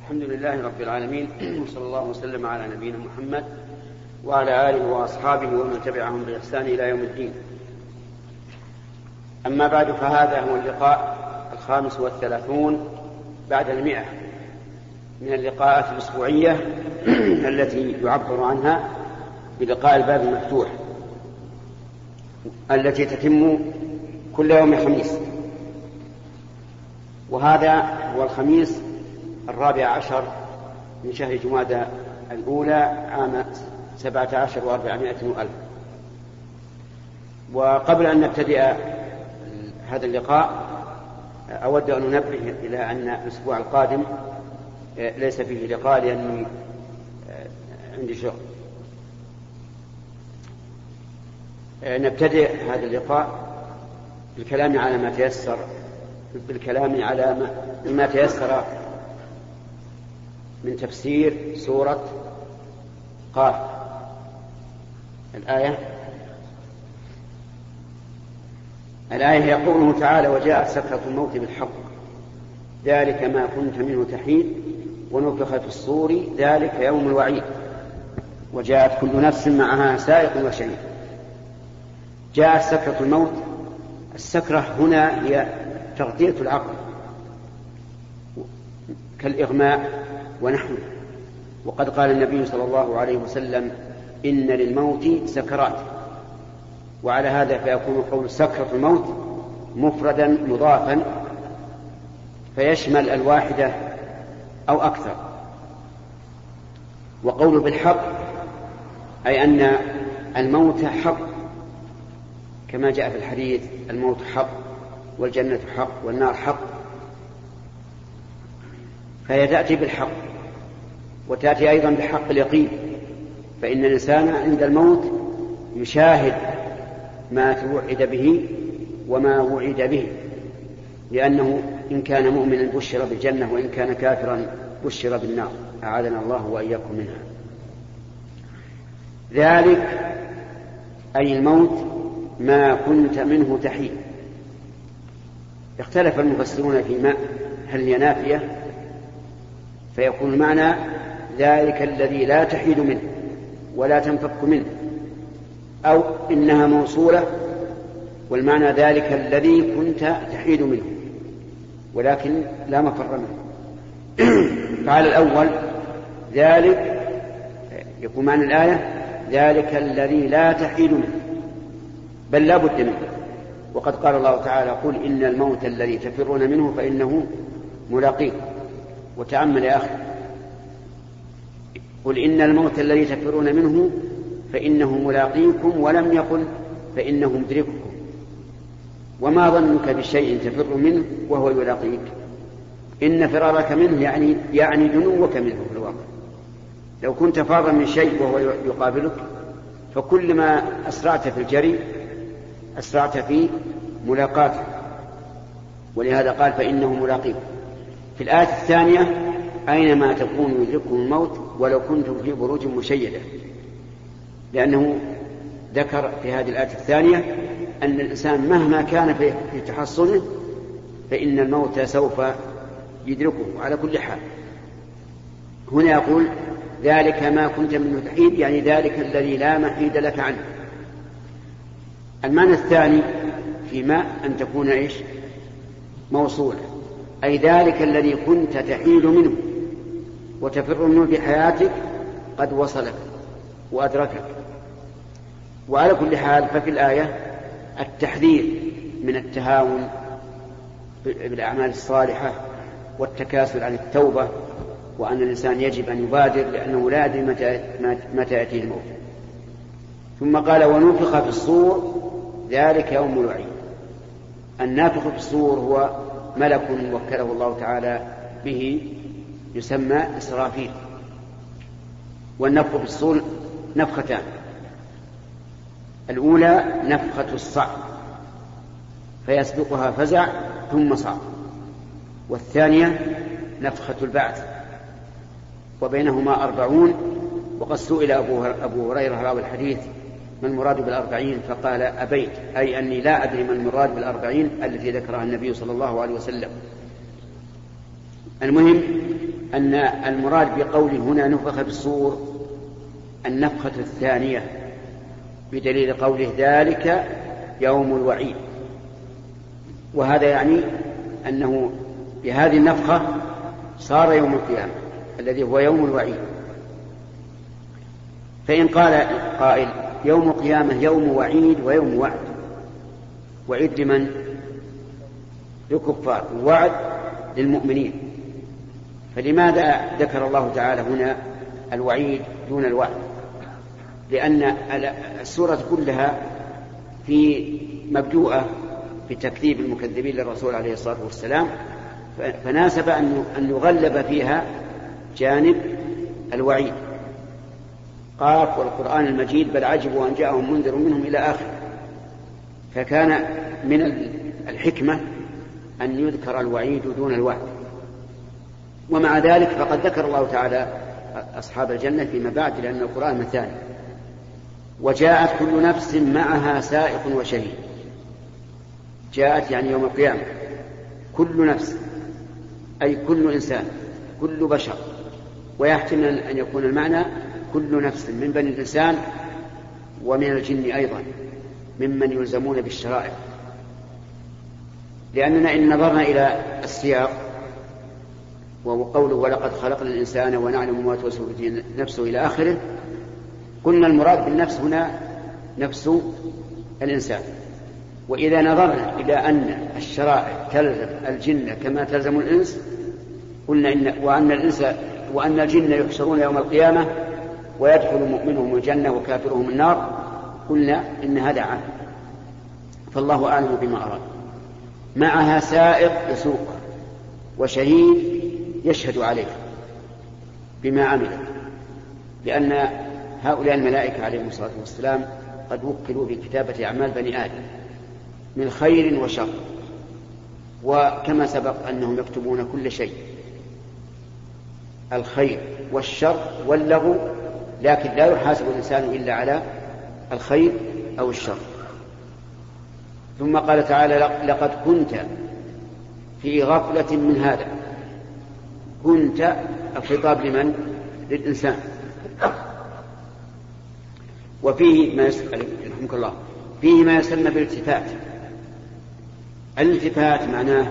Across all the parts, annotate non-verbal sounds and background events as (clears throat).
الحمد لله رب العالمين. (clears throat) وصلى الله وسلم على نبينا محمد وعلى آله وأصحابه ومن تبعهم بإحسان إلى يوم الدين. أما بعد فهذا هو اللقاء الخامس والثلاثون. بعد المئة من اللقاءات الأسبوعية (clears throat) التي يعبر عنها بلقاء الباب المفتوح التي تتم كل يوم خميس وهذا هو الخميس الرابع عشر من شهر جمادى الأولى عام سبعة عشر وأربعمائة وألف. وقبل أن نبتدئ هذا اللقاء أود أن أنبه إلى أن الأسبوع القادم ليس فيه لقاء لأني عندي شغل. نبتدئ هذا اللقاء بالكلام على ما تيسر بالكلام على ما, ما تيسر من تفسير سورة قاف. الآية الآية هي قوله تعالى وجاءت سكرة الموت بالحق ذلك ما كنت منه تحيد ونفخ في الصور ذلك يوم الوعيد. وجاءت كل نفس معها سائق وشهيد. جاءت سكرة الموت. السكرة هنا هي تغطية العقل كالإغماء ونحوه. وقد قال النبي صلى الله عليه وسلم إن للموت سكرات. وعلى هذا فيكون قول سكرة الموت مفردا مضافا فيشمل الواحدة أو أكثر. وقول بالحق أي أن الموت حق كما جاء في الحديث الموت حق والجنة حق والنار حق. فهي تأتي بالحق وتأتي أيضا بحق اليقين فإن الإنسان عند الموت يشاهد ما توعد به وما وعد به لأنه إن كان مؤمنا بشر بالجنة وإن كان كافرا بشر بالنار. أعاذنا الله وإياكم منها. ذلك أي الموت ما كنت منه تحيد. اختلف المفسرون فيما هل هي نافية؟ فيكون المعنى ذلك الذي لا تحيد منه ولا تنفك منه. أو إنها موصولة والمعنى ذلك الذي كنت تحيد منه ولكن لا مفر منه. (clears throat) فعلى الأول ذلك يكون معنى الآية ذلك الذي لا تحيد منه بل لا بد منه. وقد قال الله تعالى قل إن الموت الذي تفرون منه فإنه ملاقيكم وتأمل يا أخي قل إن الموت الذي تفرون منه فإنه ملاقيكم ولم يقل فإنه مدرككم. وما ظنك بشيء تفر منه وهو يلاقيك. إن فرارك منه يعني يعني دنوك منه في الواقع. لو كنت فارا من شيء وهو يقابلك فكلما أسرعت في الجري أسرعت في ملاقاته. ولهذا قال فإنه ملاقيكم في الآية الثانية أينما تكونوا يدرككم الموت ولو كنتم في بروج مشيدة. لأنه ذكر في هذه الآية الثانية أن الإنسان مهما كان في تحصنه فإن الموت سوف يدركه على كل حال. هنا يقول ذلك ما كنت منه تحيد يعني ذلك الذي لا محيد لك عنه. المعنى الثاني فيما أن تكون إيش؟ موصولة. أي ذلك الذي كنت تحيد منه وتفر منه في حياتك قد وصلك. وأدركك وعلى كل حال ففي الآية التحذير من التهاون بالأعمال الصالحة والتكاسل عن التوبة وأن الإنسان يجب أن يبادر لأنه لا يدري متى, متى يأتيه الموت. ثم قال ونفخ في الصور ذلك يوم الوعيد. النافخ في الصور هو ملك وكله الله تعالى به يسمى إسرافيل. والنفخ في الصور نفختان. الأولى نفخة الصعق فيسبقها فزع ثم صعق والثانية نفخة البعث وبينهما أربعون. وقد سئل أبو, هريرة راوي الحديث ما المراد بالأربعين؟ فقال أبيت أي أني لا أدري ما المراد بالأربعين التي ذكرها النبي صلى الله عليه وسلم. المهم أن المراد بقوله هنا نفخ في الصور النفخة الثانية بدليل قوله ذلك يوم الوعيد. وهذا يعني أنه بهذه النفخة صار يوم القيامة الذي هو يوم الوعيد. فإن قال قائل يوم القيامة يوم وعيد ويوم وعد. وعيد لمن؟ للكفار. وعد للمؤمنين. فلماذا ذكر الله تعالى هنا الوعيد دون الوعد؟ لأن السورة كلها في مبدوءة بتكذيب المكذبين للرسول عليه الصلاة والسلام فناسب أن يغلب فيها جانب الوعيد. قاف والقرآن المجيد بل عجبوا أن جاءهم منذر منهم إلى آخره فكان من الحكمة أن يذكر الوعيد دون الوعد. ومع ذلك فقد ذكر الله تعالى أصحاب الجنة فيما بعد لأن القرآن مثاني. وجاءت كل نفس معها سائق وشهيد. جاءت يعني يوم القيامة. كل نفس أي كل إنسان كل بشر. ويحتمل أن يكون المعنى كل نفس من بني الإنسان ومن الجن أيضا ممن يلزمون بالشرائع. لأننا إن نظرنا إلى السياق وقوله ولقد خلقنا الإنسان ونعلم ما توسوس نفسه إلى آخره. قلنا المراد بالنفس هنا نفس الإنسان. وإذا نظرنا إلى أن الشرائع تلزم الجن كما تلزم الإنس قلنا إن وأن الإنس وأن الجن يحشرون يوم القيامة ويدخل مؤمنهم الجنة وكافرهم النار قلنا إن هذا عام. فالله أعلم بما أراد. معها سائق يسوق وشهيد يشهد عليه بما عمل لأن هؤلاء الملائكة عليهم الصلاة والسلام قد وكلوا بكتابة أعمال بني آدم من خير وشر. وكما سبق أنهم يكتبون كل شيء. الخير والشر واللغو لكن لا يحاسب الإنسان إلا على الخير أو الشر. ثم قال تعالى لقد كنت في غفلة من هذا. كنت الخطاب لمن؟ للإنسان. وفيه ما يسمى الله. فيه ما يسمى بالالتفات. الالتفات معناه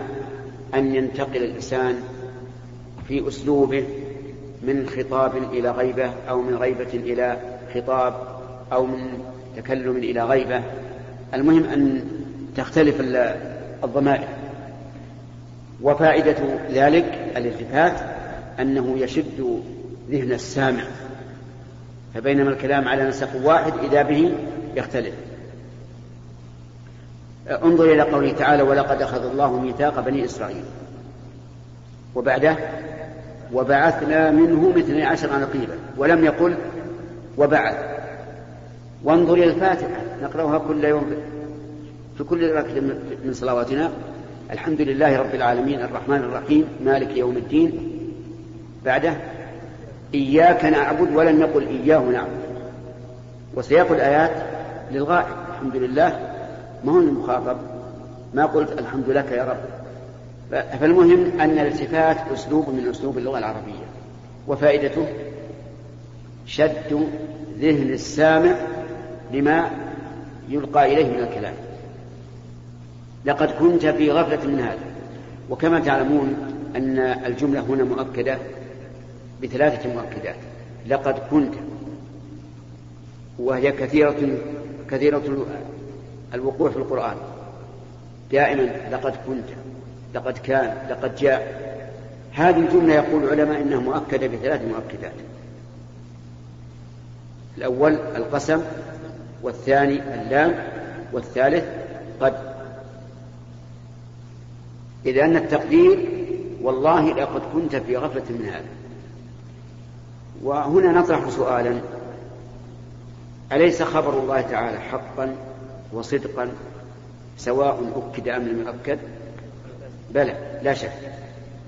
أن ينتقل الإنسان في أسلوبه من خطاب إلى غيبة أو من غيبة إلى خطاب أو من تكلم إلى غيبة. المهم أن تختلف الضمائر. وفائدة ذلك الالتفات أنه يشد ذهن السامع. فبينما الكلام على نسق واحد إذا به يختلف. انظر إلى قوله تعالى ولقد أخذ الله ميثاق بني إسرائيل وبعده وبعثنا منهم اثني عشر نقيبا ولم يقل وبعث وانظر إلى الفاتحة نقرأها كل يوم في كل ركعة من صلواتنا. الحمد لله رب العالمين الرحمن الرحيم مالك يوم الدين. بعده إياك نعبد ولم يقل إياه نعبد. وسياق الآيات للغائب. الحمد لله. ما هو المخاطب؟ ما قلت الحمد لك يا رب. فالمهم أن الالتفات أسلوب من أسلوب اللغة العربية. وفائدته؟ شد ذهن السامع لما يلقى إليه من الكلام. لقد كنت في غفلة من هذا. وكما تعلمون أن الجملة هنا مؤكدة. بثلاثة مؤكدات. لقد كنت وهي كثيرة كثيرة الوقوع في القرآن. دائما لقد كنت لقد كان لقد جاء. هذه الجملة يقول العلماء إنها مؤكدة بثلاث مؤكدات. الأول القسم والثاني اللام والثالث قد. إذا أن التقدير والله لقد كنت في غفلة من هذا. وهنا نطرح سؤالا. أليس خبر الله تعالى حقا وصدقا سواء أكد أم لم يؤكد؟ بلى لا شك.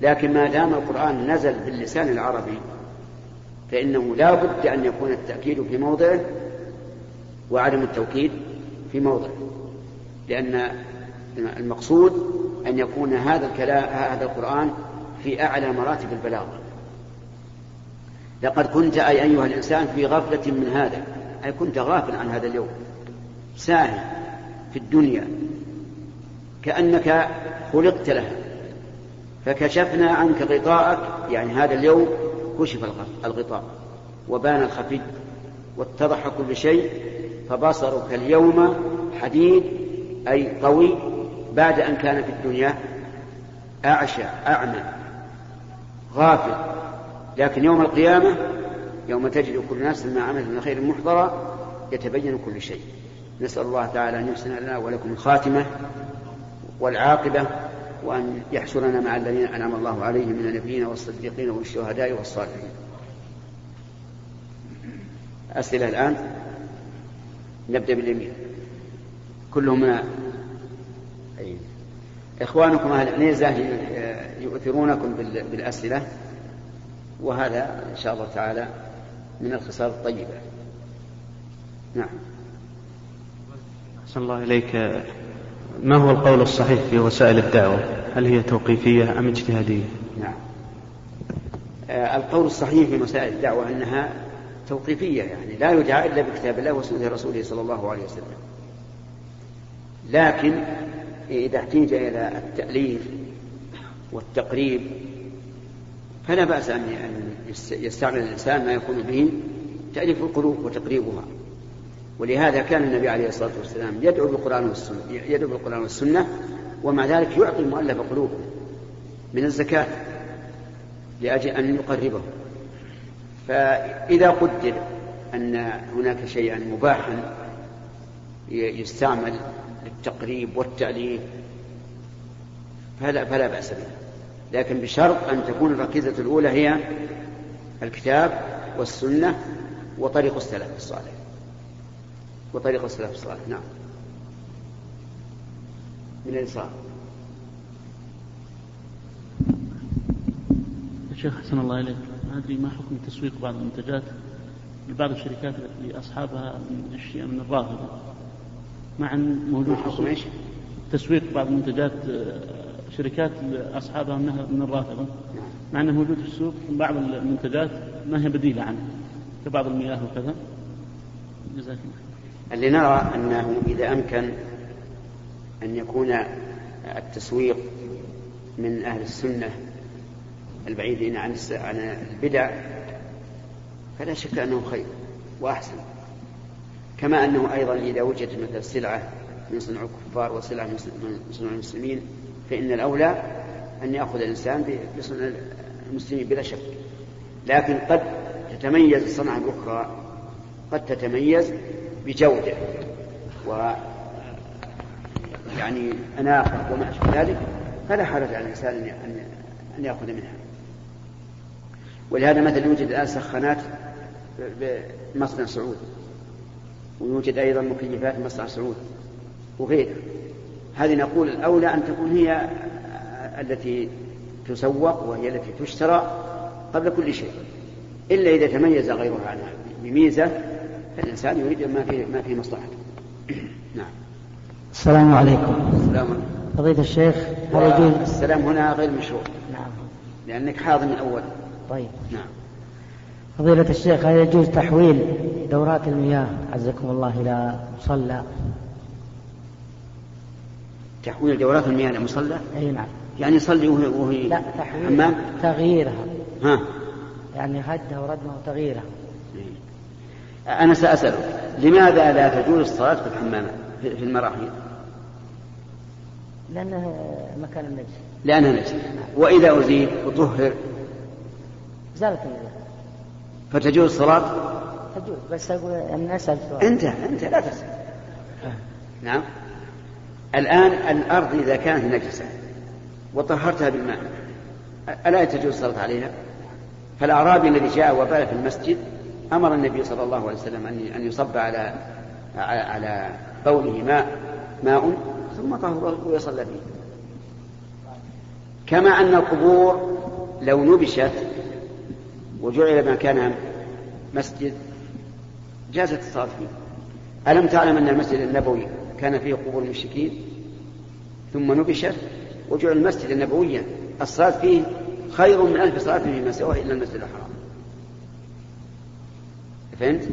لكن ما دام القرآن نزل باللسان العربي فإنه لا بد أن يكون التأكيد في موضعه وعدم التوكيد في موضعه. لأن المقصود أن يكون هذا الكلام هذا القرآن في أعلى مراتب البلاغة. لقد كنت أي أيها الإنسان في غفلة من هذا. أي كنت غافل عن هذا اليوم. ساهي في الدنيا. كأنك خلقت لها. فكشفنا عنك غطاءك. يعني هذا اليوم كشف الغطاء. وبان الخفي. واتضح كل شيء. فبصرك اليوم حديد أي قوي بعد أن كان في الدنيا أعشى أعمى غافل. لكن يوم القيامة يوم تجد كل نفس ما عملت من خير محضرا يتبين كل شيء. نسأل الله تعالى أن يحسن لنا ولكم الخاتمة والعاقبة وأن يحشرنا مع الذين أنعم الله عليهم من النبيين والصديقين والشهداء والصالحين. أسئلة الآن؟ نبدأ باليمين. كلهم أي. إخوانكم أهل العنيزة يؤثرونكم بالأسئلة. وهذا إن شاء الله تعالى من الخصال الطيبة. نعم. أحسن الله إليك. ما هو القول الصحيح في وسائل الدعوة؟ هل هي توقيفية أم اجتهادية؟ نعم. آه القول الصحيح في وسائل الدعوة أنها توقيفية يعني لا يدعى إلا بكتاب الله وسنة رسوله صلى الله عليه وسلم. لكن إذا احتيج إلى التأليف والتقريب فلا بأس أن يستعمل الإنسان ما يكون به تأليف القلوب وتقريبها. ولهذا كان النبي عليه الصلاة والسلام يدعو بالقرآن والسنة يدعو بالقرآن والسنة ومع ذلك يعطي المؤلف قلوبهم من الزكاة لأجل أن يقربه. فإذا قدر أن هناك شيئا مباحا يستعمل للتقريب والتأليف فلا, فلا بأس به. لكن بشرط أن تكون الركيزة الأولى هي الكتاب والسنة وطريق السلف الصالح. وطريق السلف الصالح نعم. من الإصرار شيخ حسن الله إليك. ما أدري ما حكم تسويق بعض المنتجات لبعض الشركات لأصحابها من الشيء من الرافضة. مع أن موجود؟ تسويق. بعض المنتجات شركات أصحابها من الرافضة مع أنه موجود في السوق بعض المنتجات ما هي بديلة عنه كبعض المياه وكذا. جزاك الله اللي نرى أنه إذا أمكن أن يكون التسويق من أهل السنة البعيدين عن عن البدع فلا شك أنه خير وأحسن. كما أنه أيضا إذا وجدت مثل سلعة من صنع الكفار وسلعة من صنع المسلمين فإن الأولى أن يأخذ الإنسان بصنع المسلمين بلا شك. لكن قد تتميز الصنعة الأخرى قد تتميز بجودة. و يعني أناقة وما أشبه ذلك فلا حرج على الإنسان أن أن يأخذ منها. ولهذا مثلا يوجد الآن سخانات بمصنع سعود ويوجد أيضا مكيفات مصنع سعود وغيرها. هذه نقول الأولى أن تكون هي التي تسوق وهي التي تشترى قبل كل شيء. إلا إذا تميز غيرها عنها بميزة فالإنسان يريد ما فيه ما فيه مصلحته. (clears throat) نعم. السلام عليكم. السلام فضيلة الشيخ هل يجوز السلام هنا غير مشروع. نعم. لأنك حاضر من أول طيب. نعم. فضيلة الشيخ هل يجوز تحويل دورات المياه؟ عزكم الله إلى مصلى. تحويل دورات المياه إلى مصلى؟ أي نعم. يعني يصلي وهي, وهي لا تحويل حمام؟ تغييرها. ها. يعني هدها وردمها وتغييرها. أنا سأسألك لماذا لا تجوز الصلاة في الحمامات في المراحيض؟ لأنه مكان النجس. لأنها نجس. وإذا أزيل وطهر؟ زالت النجس. فتجوز الصلاة؟ تجوز بس أقول أن أسأل سؤال. أنت أنت لا تسأل. نعم. الآن الأرض إذا كانت نجسة وطهرتها بالماء ألا تجوز الصلاة عليها؟ فالأعرابي الذي جاء وبال في المسجد أمر النبي صلى الله عليه وسلم أن يصب على على بوله ماء ماء ثم طهره ويصلى فيه كما أن القبور لو نبشت وجعل مكانها مسجد جازت الصلاة فيه ألم تعلم أن المسجد النبوي كان فيه قبور المشركين ثم نبشت وجعل المسجد النبوي الصلاة فيه خير من ألف صلاة فيما سواه إلا المسجد الحرام. فهمت؟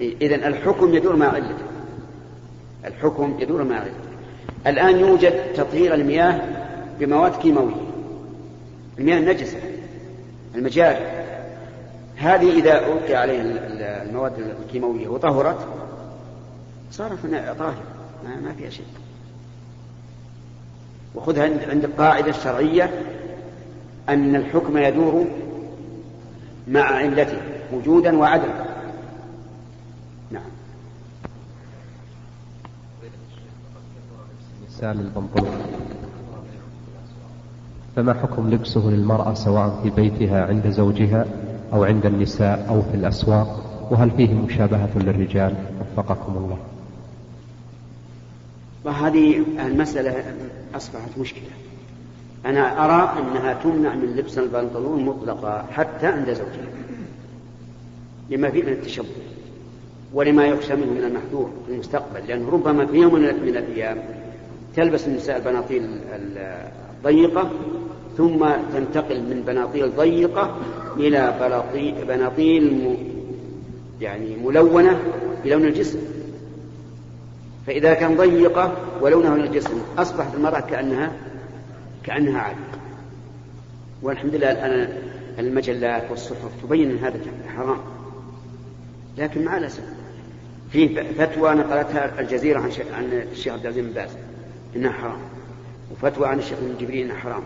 إذا الحكم يدور مع علته. الحكم يدور مع علته. الآن يوجد تطهير المياه بمواد كيماوية. المياه النجسة المجاري. هذه إذا ألقي عليها المواد الكيماوية وطهرت صارت طاهرة ما فيها شيء وخذها عند القاعدة الشرعية أن الحكم يدور مع علته وجودا وعدما نعم. فما حكم لبسه للمرأة سواء في بيتها عند زوجها أو عند النساء أو في الأسواق؟ وهل فيه مشابهة للرجال؟ وفقكم الله. وهذه المسألة أصبحت مشكلة. أنا أرى أنها تمنع من لبس البنطلون مطلقا حتى عند زوجها لما فيه من التشبه ولما يخشى منه من المحذور في المستقبل لأنه ربما في يوم من الأيام تلبس النساء البناطيل الضيقة ثم تنتقل من بناطيل ضيقة إلى بناطيل يعني ملونة بلون الجسم. فإذا كان ضيقة ولونه للجسم أصبحت المرأة كأنها كأنها عادة والحمد لله الآن المجلات والصحف تبين أن هذا حرام. لكن مع الأسف في فتوى نقلتها الجزيرة عن عن الشيخ عبد العزيز بن باز إنها حرام. وفتوى عن الشيخ ابن جبريل إنها حرام.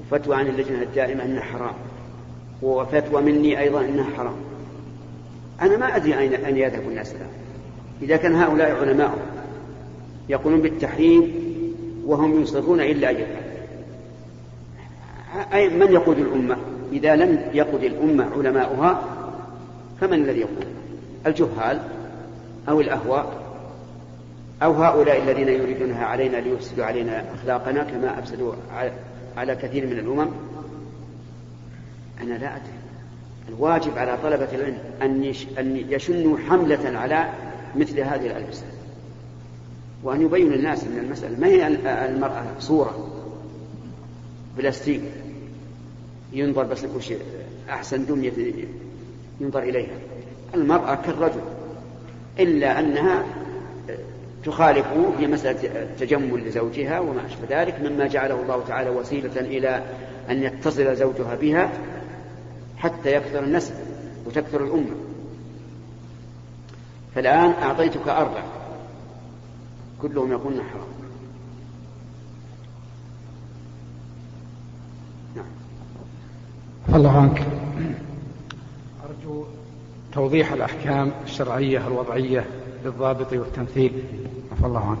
وفتوى عن اللجنة الدائمة إنها حرام. وفتوى مني أيضا إنها حرام. أنا ما أدري اين ان يذهب الناس الآن. إذا كان هؤلاء علماء يقولون بالتحريم وهم يصرون إلا ان أي من يقود الأمة؟ إذا لم يقود الأمة علماؤها فمن الذي يقود؟ الجهال أو الأهواء؟ أو هؤلاء الذين يريدونها علينا ليفسدوا علينا أخلاقنا كما أفسدوا على كثير من الأمم؟ أنا لا أدري. الواجب على طلبة العلم أن أن يشنوا حملة على مثل هذه الألبسة. وأن يبين الناس أن المسألة ما هي المرأة صورة بلاستيك ينظر بس لكل شيء أحسن دمية ينظر إليها. المرأة كالرجل إلا أنها تخالف في مسألة التجمل لزوجها وما أشبه ذلك مما جعله الله تعالى وسيلة إلى أن يتصل زوجها بها حتى يكثر النسل وتكثر الأمة. فالآن أعطيتك أربع. كلهم يقولون حرام. نعم. الله عنك. أرجو توضيح الأحكام الشرعية الوضعية للضابط والتمثيل. عفى الله عنك.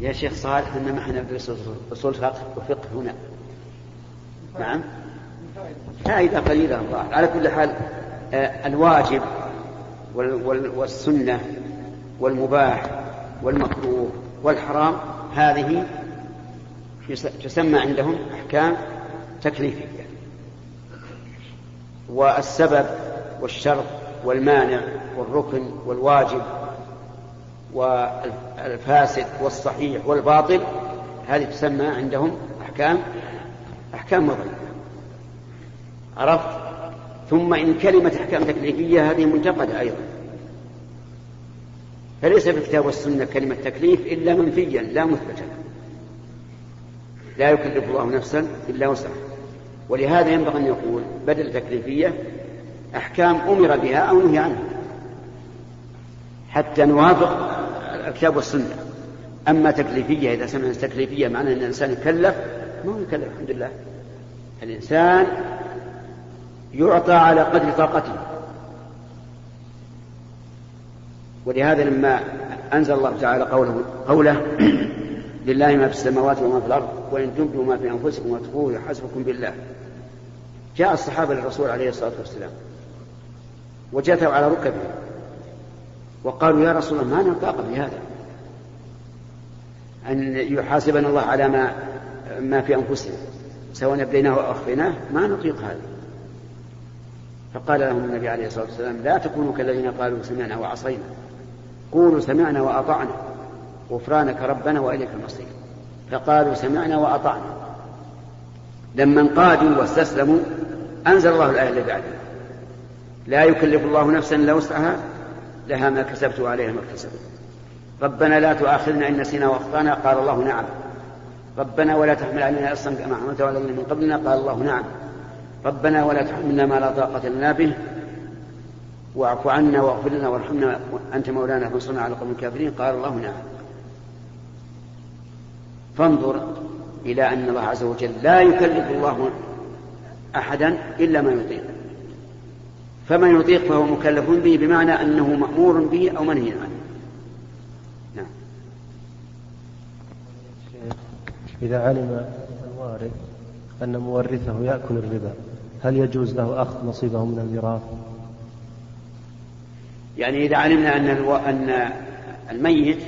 يا شيخ صالح انما إحنا ندرس أصول فقه وفقه هنا. نعم. فائدة قليلة الظاهر على كل حال آه، الواجب والسنة والمباح والمكروه والحرام هذه تسمى عندهم أحكام تكليفية. والسبب والشرط والمانع والركن والواجب والفاسد والصحيح والباطل هذه تسمى عندهم أحكام أحكام وضعية عرفت؟ ثم إن كلمة أحكام تكليفية هذه منتقدة أيضا. فليس في الكتاب والسنة كلمة تكليف إلا منفيا لا مثبتا. لا يكلف الله نفسا إلا وسعها. ولهذا ينبغي أن يقول بدل تكليفية أحكام أمر بها أو نهي عنها. حتى نوافق الكتاب والسنة. أما تكليفية إذا سمعنا تكليفية معناه أن الإنسان يكلف ما هو يكلف الحمد لله. الإنسان يعطى على قدر طاقته. ولهذا لما أنزل الله تعالى قوله قوله (clears throat) لله ما في السماوات وما في الأرض وإن تبدوا ما في أنفسكم وتخفوه يحاسبكم بالله. جاء الصحابة للرسول عليه الصلاة والسلام. وجثوا على ركبهم وقالوا يا رسول الله ما نطاق بهذا أن يحاسبنا الله على ما ما في أنفسنا. سواء أبديناه أو أخفيناه ما نطيق هذا. فقال لهم النبي عليه الصلاة والسلام لا تكونوا كالذين قالوا سمعنا وعصينا. قولوا سمعنا وأطعنا. غفرانك ربنا وإليك المصير. فقالوا سمعنا وأطعنا. لما انقادوا واستسلموا أنزل الله الآية اللي بعدها لا يكلف الله نفسا إلا وسعها لها ما كسبت وعليها ما اكتسبت. ربنا لا تؤاخذنا إن نسينا وأخطأنا قال الله نعم. ربنا ولا تحمل علينا إصرا كما حملت على من قبلنا قال الله نعم. ربنا ولا تحملنا ما لا طاقة لنا به. واعف عنا واغفر لنا وارحمنا. أنت مولانا فانصرنا على القوم الكافرين. قال الله نعم. فانظر إلى أن الله عز وجل لا يكلف الله أحدا إلا ما يطيق. فمن يطيق فهو مكلف به بمعنى أنه مأمور به أو منهي عنه. نعم. إذا علم الوارث أن مورثه يأكل الربا هل يجوز له أخذ نصيبه من الميراث؟ يعني إذا علمنا أن. أن الميت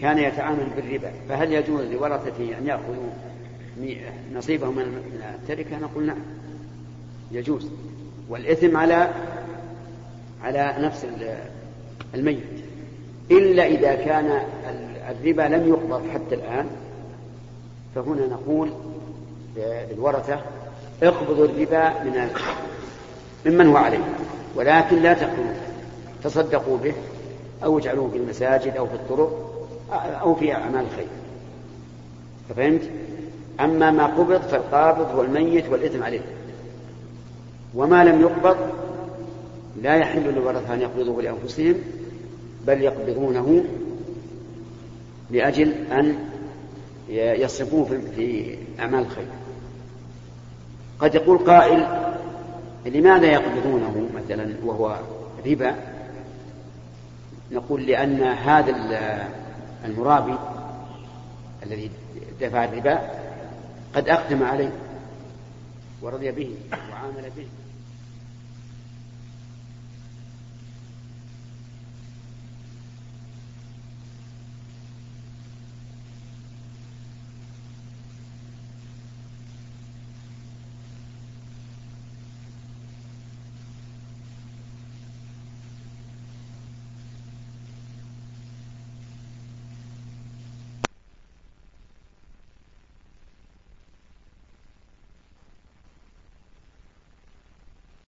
كان يتعامل بالربا فهل يجوز لورثته أن يأخذوا نصيبهم من التركة؟ نقول نعم يجوز. والإثم على على نفس الميت. إلا إذا كان الربا لم يقبض حتى الآن فهنا نقول للورثة اقبضوا الربا من ممن هو عليه ولكن لا تأكلوا تصدقوا به أو اجعلوه في المساجد أو في الطرق أو في أعمال الخير. فهمت؟ أما ما قبض فالقابض هو الميت والإثم عليه. وما لم يقبض لا يحل للورثة أن يقبضوه لأنفسهم بل يقبضونه لأجل أن يصرفوه في أعمال الخير. قد يقول قائل لماذا يقبضونه مثلا وهو ربا؟ نقول لأن هذا المرابي الذي دفع الربا قد أقدم عليه ورضي به وعامل به.